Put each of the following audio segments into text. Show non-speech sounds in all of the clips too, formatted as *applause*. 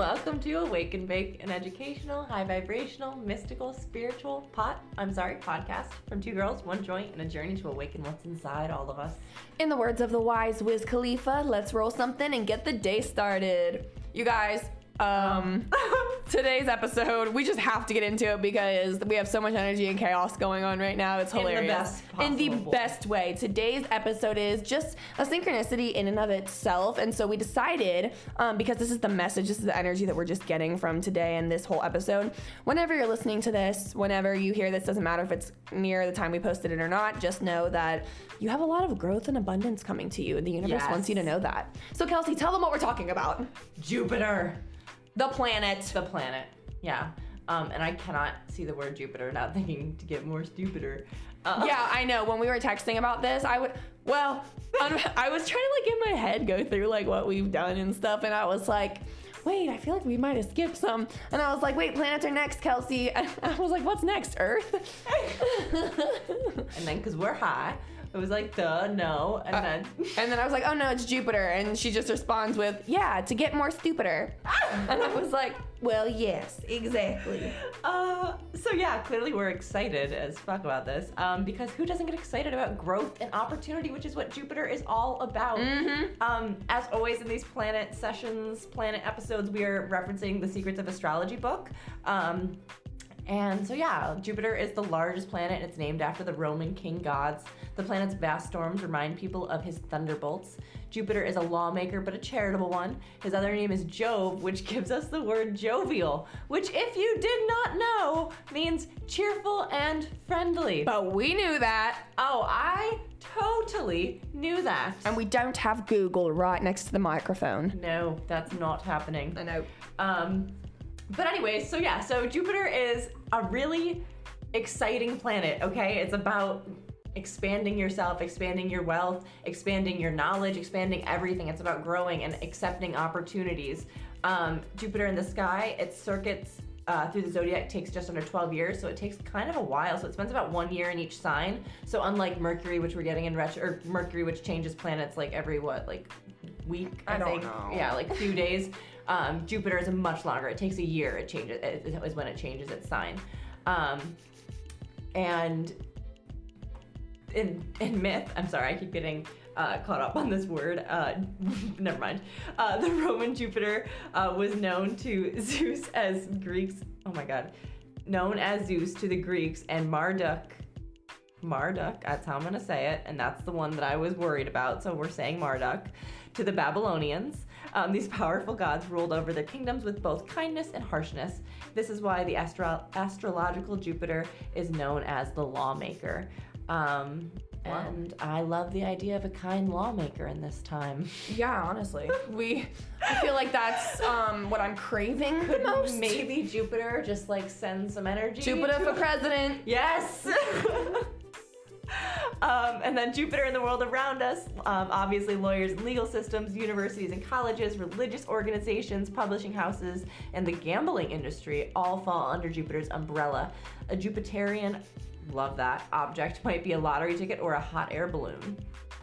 Welcome to Awake and Bake, an educational, high vibrational, mystical, spiritual pot, I'm sorry, podcast from two girls, one joint, and a journey to awaken what's inside all of us. In the words of the wise Wiz Khalifa, let's roll something and get the day started. You guys, um, *laughs* today's episode, we just have to get into it because we have so much energy and chaos going on right now. It's hilarious. In the best In the best way. Today's episode is just a synchronicity in and of itself. And so we decided, um, because this is the message, this is the energy that we're just getting from today and this whole episode. Whenever you're listening to this, whenever you hear this, doesn't matter if it's near the time we posted it or not, just know that you have a lot of growth and abundance coming to you. And the universe Yes. wants you to know that. So, Kelsey, tell them what we're talking about. Jupiter, The planet. the planet. Yeah. Um, and I cannot see the word Jupiter without *laughs* thinking to get more stupider. Uh, Yeah, I know. When we were texting about this, I would. Well, *laughs* I was trying to like in my head go through like what we've done and stuff, and I was like, wait, I feel like we might have skipped some. And I was like, wait, planets are next, Kelsey. *laughs* And I was like, what's next, Earth? And then, because we're high, it was like, duh, no. And then. and then I was like, oh no, it's Jupiter. And she just responds with, yeah, to get more stupider. *laughs* and I was like, well, yes, exactly. Uh, so yeah, clearly we're excited as fuck about this. Um, because who doesn't get excited about growth and opportunity, which is what Jupiter is all about. Um, as always in these planet sessions, planet episodes, we are referencing the Secrets of Astrology book. Um, and so yeah, Jupiter is the largest planet. And it's named after the Roman king gods. The planet's vast storms remind people of his thunderbolts. Jupiter is a lawmaker, but a charitable one. His other name is Jove, which *laughs* gives us the word jovial, which, if you did not know, means cheerful and friendly. But we knew that. Oh, I totally knew that. And we don't have Google right next to the microphone. No, that's not happening. I know. Um, but anyways, so yeah, so Jupiter is a really exciting planet. Okay, it's about expanding yourself, expanding your wealth, expanding your knowledge, expanding everything. It's about growing and accepting opportunities. Um, Jupiter in the sky, its circuits uh, through the zodiac takes just under 12 years, so it takes kind of a while. So it spends about one year in each sign. So unlike Mercury, which we're getting in retro, or Mercury, which changes planets like every what, like week? I don't think. know. Yeah, like few days. Um, Jupiter is much longer. It takes a year. It changes. It is when it changes its sign. Um, and in in myth, I'm sorry, I keep getting uh, caught up on this word. Uh, *laughs* never mind. Uh, the Roman Jupiter uh, was known to *laughs* Zeus as Greeks. Oh my God, known as Zeus to the Greeks and Marduk. Marduk, that's how I'm gonna say it, and that's the one that I was worried about. So we're saying Marduk to the Babylonians. Um, these powerful gods ruled over their kingdoms with both kindness and harshness. This is why the astro- astrological Jupiter is known as the lawmaker. Um, Wow. And I love the idea of a kind lawmaker in this time. *laughs* Yeah, honestly, we. I feel like that's um, what I'm craving the most. Maybe Jupiter just like send some energy. Jupiter to- for president. Yes. *laughs* *laughs* um, and then Jupiter in the world around us. Um, obviously, lawyers, and legal systems, universities and colleges, religious organizations, publishing houses, and the gambling industry all fall under Jupiter's umbrella. A Jupiterian, love that object, *laughs* might be a lottery ticket or a hot air balloon.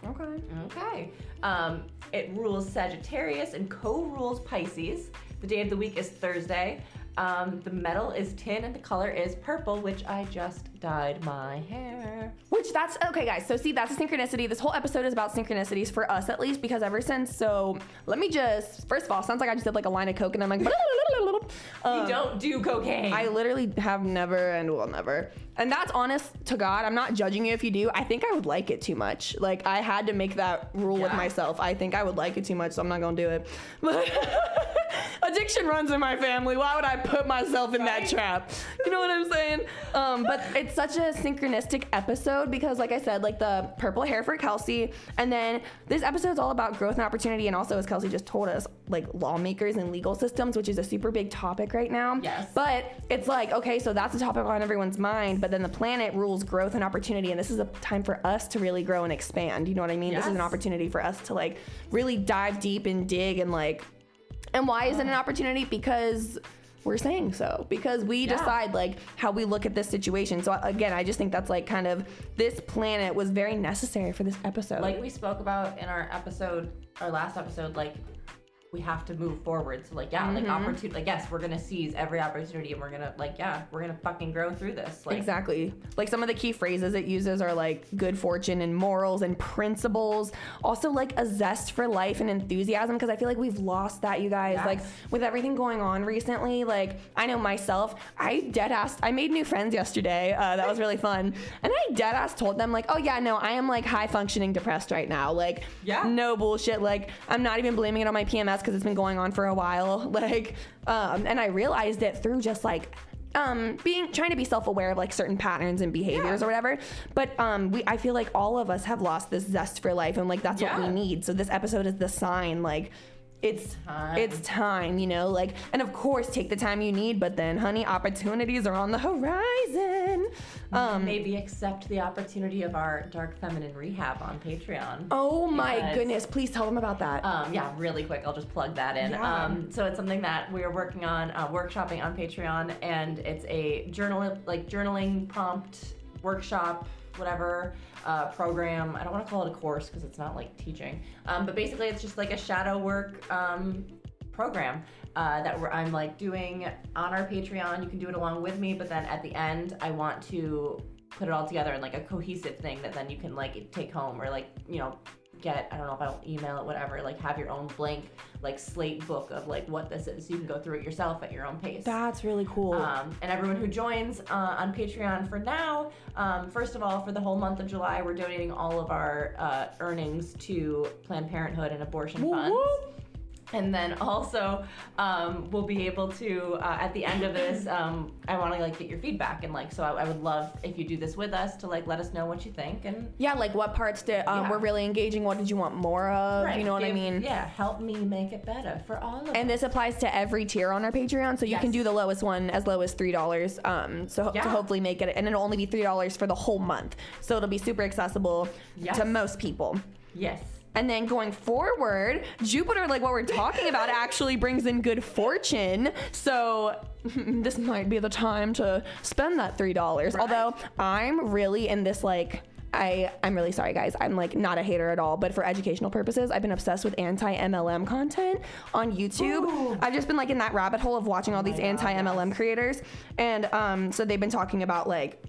Okay. Okay. Um, it rules Sagittarius and co-rules Pisces. The day of the week is Thursday. Um, the metal is tin and the color is purple, which I just dyed my hair. Which that's okay, guys. So see, that's a synchronicity. This whole episode is about synchronicities for us, at least, because ever since. So let me just first of all, sounds like I just did like a line of coke, and I'm like. um, *laughs* you don't do cocaine. I literally have never and will never. And that's honest to God. I'm not judging you if you do. I think I would like it too much. Like I had to make that rule with myself. I think I would like it too much, so I'm not gonna do it. But *laughs* addiction runs in my family. Why would I put myself in that trap? You know what I'm saying? Um, but it's such a synchronistic episode because, like I said, like the purple hair for Kelsey, and then this episode is all about growth and opportunity, and also as Kelsey just told us, like lawmakers and legal systems, which is a super big topic right now. Yes. But it's like, okay, so that's a topic on everyone's mind, but then the planet rules growth and opportunity, and this is a time for us to really grow and expand. You know what I mean? This is an opportunity for us to like really dive deep and dig and like and why is it an opportunity? Because we're saying so. Because we Yeah. decide like how we look at this situation. So uh, again, I just think that's like kind of this planet was very necessary for this episode. like we spoke about in our episode, our last episode, like we have to move forward. So like yeah, like Mm-hmm. opportunity. Like yes, we're gonna seize every opportunity, and we're gonna like yeah, we're gonna fucking grow through this. Like Exactly. Like some of the key phrases it uses are like good fortune and morals and principles. Also like a zest for life and enthusiasm because I feel like we've lost that, you guys. Yes. Like with everything going on recently, like I know myself, I dead ass I made new friends yesterday. Uh, that was really fun. And I dead ass told them like, "Oh yeah, no, I am like high functioning depressed right now." Like Yeah. no bullshit. Like I'm not even blaming it on my PMS because it's been going on for a while. *laughs* Like um and I realized it through just like um being trying to be self-aware of like certain patterns and behaviors Yeah. or whatever but um we i feel like all of us have lost this zest for life and like that's what we need so this episode is the sign like it's Time. it's time you know like and of course take the time you need but then honey opportunities are on the horizon um maybe accept the opportunity of our dark feminine rehab on Patreon. oh my Because- goodness please tell them about that Um, yeah, really quick. I'll just plug that in. Yeah. Um, so it's something that we're working on, uh, workshopping on Patreon, and it's a journal, like journaling prompt workshop, whatever uh, program. I don't want to call it a course because it's not like teaching. Um, but basically, it's just like a shadow work um, program. Uh, that I'm like doing on our Patreon. You can do it along with me, but then at the end, I want to put it all together in like a cohesive thing that then you can like take home or like you know get I don't know if I'll email it whatever like have your own blank like slate book of like what this is so you can go through it yourself at your own pace. that's really cool Um, and everyone who joins uh, on Patreon for now, um, first of all, for the whole month of July, we're donating all of our uh, earnings to Planned Parenthood and abortion Woo funds. And then also, um, we'll be able to uh, at the end of this. *laughs* Um, I want to like get your feedback and like, so I, I would love if you do this with us to like let us know what you think and yeah like what parts did um, Yeah. were really engaging what did you want more of you know what i mean Yeah, help me make it better for all of And us. this applies to every tier on our Patreon, so you can do the lowest one as low as three dollars. Um, so Yeah. to hopefully make it, and it'll only be three dollars for the whole month, so it'll be super accessible Yes. to most people. Yes. And then going forward, Jupiter, like what we're talking about, actually brings in good fortune. So *laughs* this might be the time to spend that three dollars. Right. Although I'm really in this like. I, I'm really sorry, guys. I'm like not a hater at all, but for educational purposes, I've been obsessed with anti MLM content on YouTube. Ooh. I've just been like in that rabbit hole of watching all these anti MLM yes. creators. And um, so they've been talking about like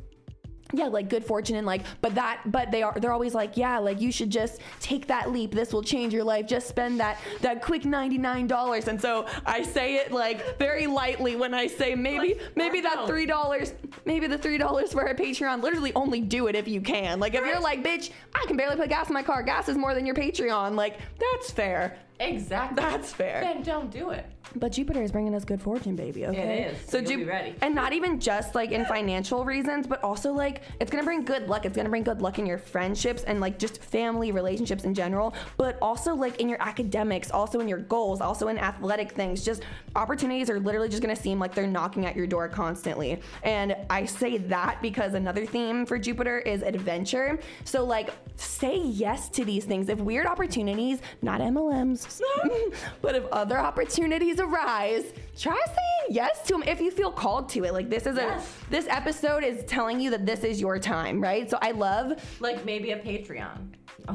yeah like good fortune and like but that but they are they're always like yeah like you should just take that leap. This will change your life. Just spend that that quick $99 and so i say it like very lightly when i say maybe Like, maybe that three dollars maybe the three dollars for a patreon literally only do it if you can. Like if you're like bitch i can barely put gas in my car. Gas is more than your patreon. Like that's fair. Exactly. That's fair. Then don't do it. But Jupiter is bringing us good fortune, baby. Okay. is, so ready. And not even just like in financial reasons, but also like it's gonna bring good luck. It's gonna bring good luck in your friendships and like just family relationships in general, but also like in your academics, also in your goals, also in athletic things. Just opportunities are literally just gonna seem like they're knocking at your door constantly. And I say that because another theme for Jupiter is adventure. So like say yes to these things. If weird opportunities, not MLMs, *laughs* but if other opportunities arise, try saying yes to them if you feel called to it. Like this is a this episode is telling you that this is your time, right? So I love Like maybe a Patreon.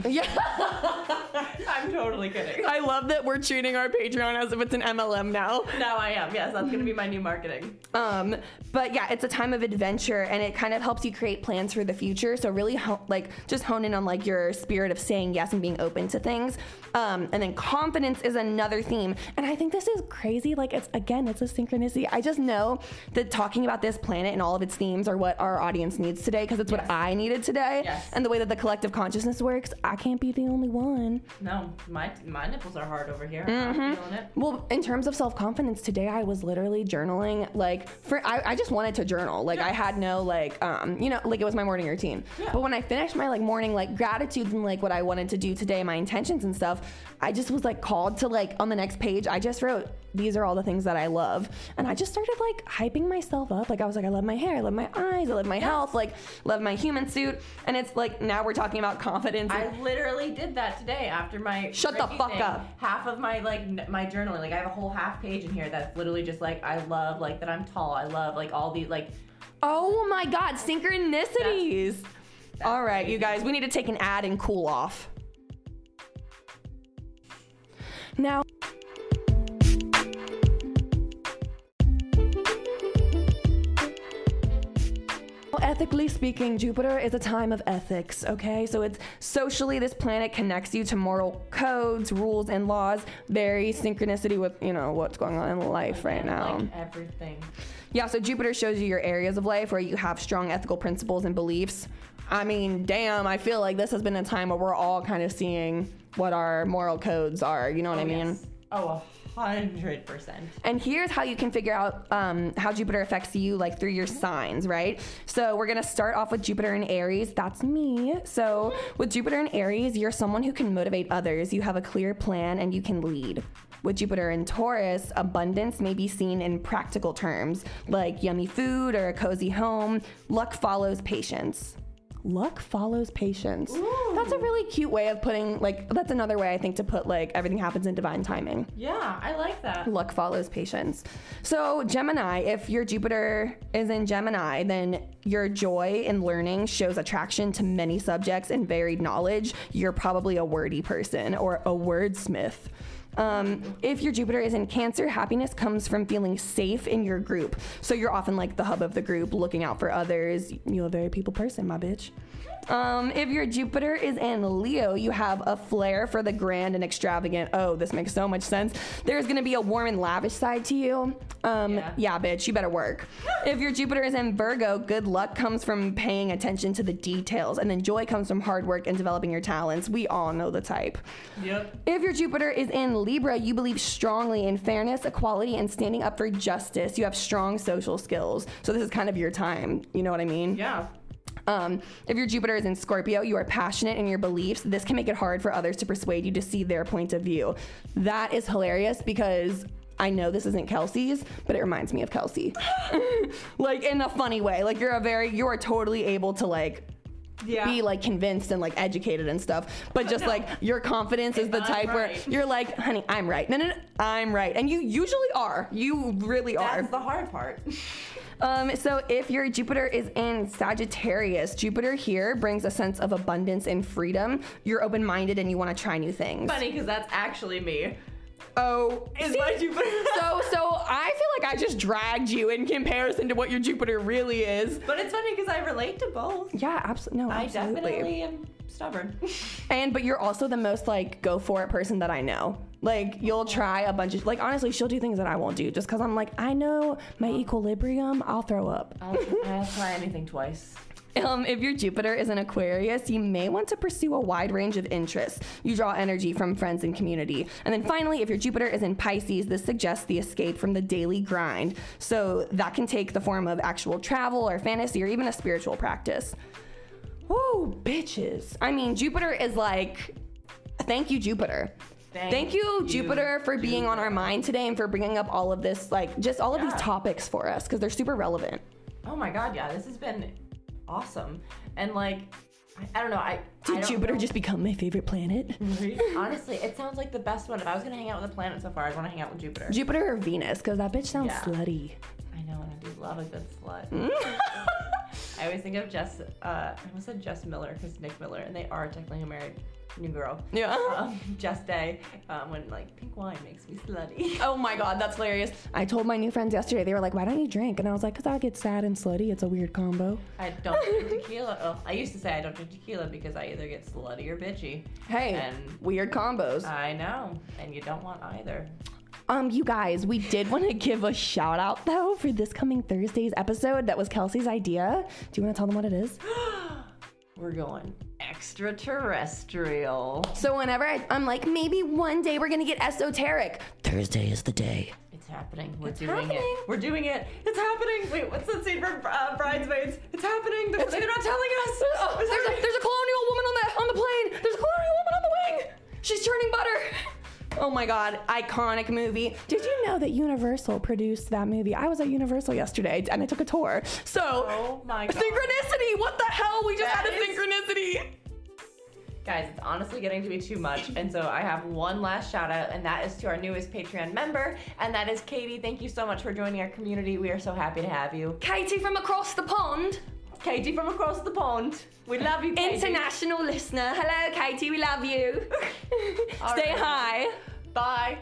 Yeah. *laughs* I'm totally kidding. I love that we're treating our Patreon as if it's an MLM now. Now I am. Yes, that's gonna be my new marketing. Um, but yeah, it's a time of adventure, and it kind of helps you create plans for the future. So really, ho- like just hone in on like your spirit of saying yes and being open to things. Um, and then confidence is another theme, and I think this is crazy. Like it's again, it's a synchronicity. I just know that talking about this planet and all of its themes are what our audience needs today because it's Yes. what I needed today. Yes. And the way that the collective consciousness works, I can't be the only one. No, my my nipples are hard over here. Mm-hmm. I'm feeling it. Well, in terms of self confidence, today I was literally journaling. Like, for I, I just wanted to journal. Like, I had no like, um, you know, like it was my morning routine. Yeah. But when I finished my like morning like gratitudes and like what I wanted to do today, my intentions and stuff, I just was like called to like on the next page. I just wrote these are all the things that I love, and I just started like hyping myself up. Like I was like, I love my hair, I love my eyes, I love my health, like love my human suit. And it's like now we're talking about confidence. I literally did that today after my Shut the fuck thing. up. Half of my like n- my journaling, like I have a whole half page in here that's literally just like I love like that I'm tall. I love like all the like Oh my God, synchronicities. All right, you guys, we need to take an ad and cool off. Now, ethically speaking, Jupiter is a time of ethics, okay? So it's socially, this planet connects you to moral codes, rules, and laws. Very synchronicity with, you know, what's going on in life right now. Like everything. Yeah, so Jupiter shows you your areas of life where you have strong ethical principles and beliefs. I mean, damn, I feel like this has been a time where we're all kind of seeing what our moral codes are. You know what oh, I mean? Yes. Oh, a hundred percent. And here's how you can figure out um, how Jupiter affects you, like through your signs, right? So we're gonna start off with Jupiter in Aries. That's me. So with Jupiter in Aries, you're someone who can motivate others. You have a clear plan and you can lead. With Jupiter in Taurus, abundance may be seen in practical terms, like yummy food or a cozy home. Luck follows patience. Luck follows patience. That's a really cute way of putting, like, that's another way I think to put, like, everything happens in divine timing Yeah, I like that. luck follows patience. So, Gemini, if your Jupiter is in Gemini, then your joy in learning shows attraction to many subjects and varied knowledge. You're probably a wordy person or a wordsmith. Um, if your Jupiter is in Cancer, happiness comes from feeling safe in your group. So you're often like the hub of the group, looking out for others. You're a very people person, my bitch. Um, if your Jupiter is in Leo, you have a flair for the grand and extravagant. Oh, this makes so much sense. There's gonna be a warm and lavish side to you. Um, Yeah. yeah, bitch, you better work. if your Jupiter is in Virgo, good luck comes from paying attention to the details, and then joy comes from hard work and developing your talents. We all know the type. Yep. If your Jupiter is in Libra, you believe strongly in fairness, equality, and standing up for justice. You have strong social skills. So this is kind of your time. You know what I mean? Yeah. Um, if your Jupiter is in Scorpio, you are passionate in your beliefs. This can make it hard for others to persuade you to see their point of view. That is hilarious because I know this isn't Kelsey's, but it reminds me of Kelsey. *laughs* like in a funny way. Like you're a very, you are totally able to like Yeah. be like convinced and like educated and stuff. But just *laughs* no. like your confidence is the I'm type where you're like, honey, I'm right. No, no, no, I'm right. And you usually are. You really are. That's the hard part. *laughs* Um, so if your Jupiter is in Sagittarius, Jupiter here brings a sense of abundance and freedom. You're open-minded and you want to try new things. Funny because that's actually me. Oh, Is my Jupiter. *laughs* so so I feel like I just dragged you in comparison to what your Jupiter really is. but it's funny because I relate to both. Yeah, absolutely. No, I definitely am stubborn. *laughs* And but you're also the most like go for it person that I know. Like you'll try a bunch of like honestly, she'll do things that I won't do just because I'm like I know my equilibrium. I'll throw up. I'll, I'll try anything twice. *laughs* Um, if your Jupiter is in Aquarius, you may want to pursue a wide range of interests. You draw energy from friends and community. And then finally, if your Jupiter is in Pisces, this suggests the escape from the daily grind. So that can take the form of actual travel or fantasy or even a spiritual practice. Whoa, bitches. I mean, Jupiter is like, thank you, Jupiter. Thank Thank, you, you, Jupiter, for being on our mind today and for bringing up all of this, like, just all of Yeah. these topics for us because they're super relevant. Oh my god, yeah, this has been awesome. And like, I, I don't know, I I Did don't Jupiter know. just become my favorite planet? Honestly, it sounds like the best one. If I was gonna hang out with a planet so far, I'd want to hang out with Jupiter. Jupiter or Venus? Because that bitch sounds Yeah. slutty. I know, and I do love a good slut. *laughs* I always think of Jess. Uh, I almost said Jess Miller because Nick Miller, and they are technically a married. New girl. Yeah. *laughs* Um, Jess Day. Um, when like pink wine makes me slutty. *laughs* Oh my god, that's hilarious. I told my new friends yesterday, they were like, why don't you drink? And I was like, because I get sad and slutty. It's a weird combo. I don't drink tequila. Oh, I used to say I don't drink tequila because I either get slutty or bitchy. Hey, And- weird combos. I know, and you don't want either. Um, you guys, we did want to give a shout out though for this coming Thursday's episode. That was Kelsey's idea. Do you want to tell them what it is? *gasps* We're going extraterrestrial. So whenever I, I'm like, maybe one day we're gonna get esoteric. Thursday is the day. It's happening. We're It's doing happening. it. We're doing it. It's happening. Wait, what's that scene from uh, Bridesmaids? It's happening. They're, they're not telling us. Oh, there's a, there's a colonial woman on the on the plane. There's a colonial woman on the wing. She's churning butter. *laughs* Oh my god, iconic movie. Did you know that Universal produced that movie? I was at Universal yesterday and I took a tour. So, Oh my god. synchronicity. What the hell? We just That had a is- synchronicity. Guys, it's honestly getting to be too much. And so I have one last shout out, and that is to our newest Patreon member, and that is Katie. Thank you so much for joining our community. We are so happy to have you. Katie from across the pond. Katie from across the pond. We love you, Katie. International listener. Hello, Katie. We love you. *laughs* Stay right. high. Bye.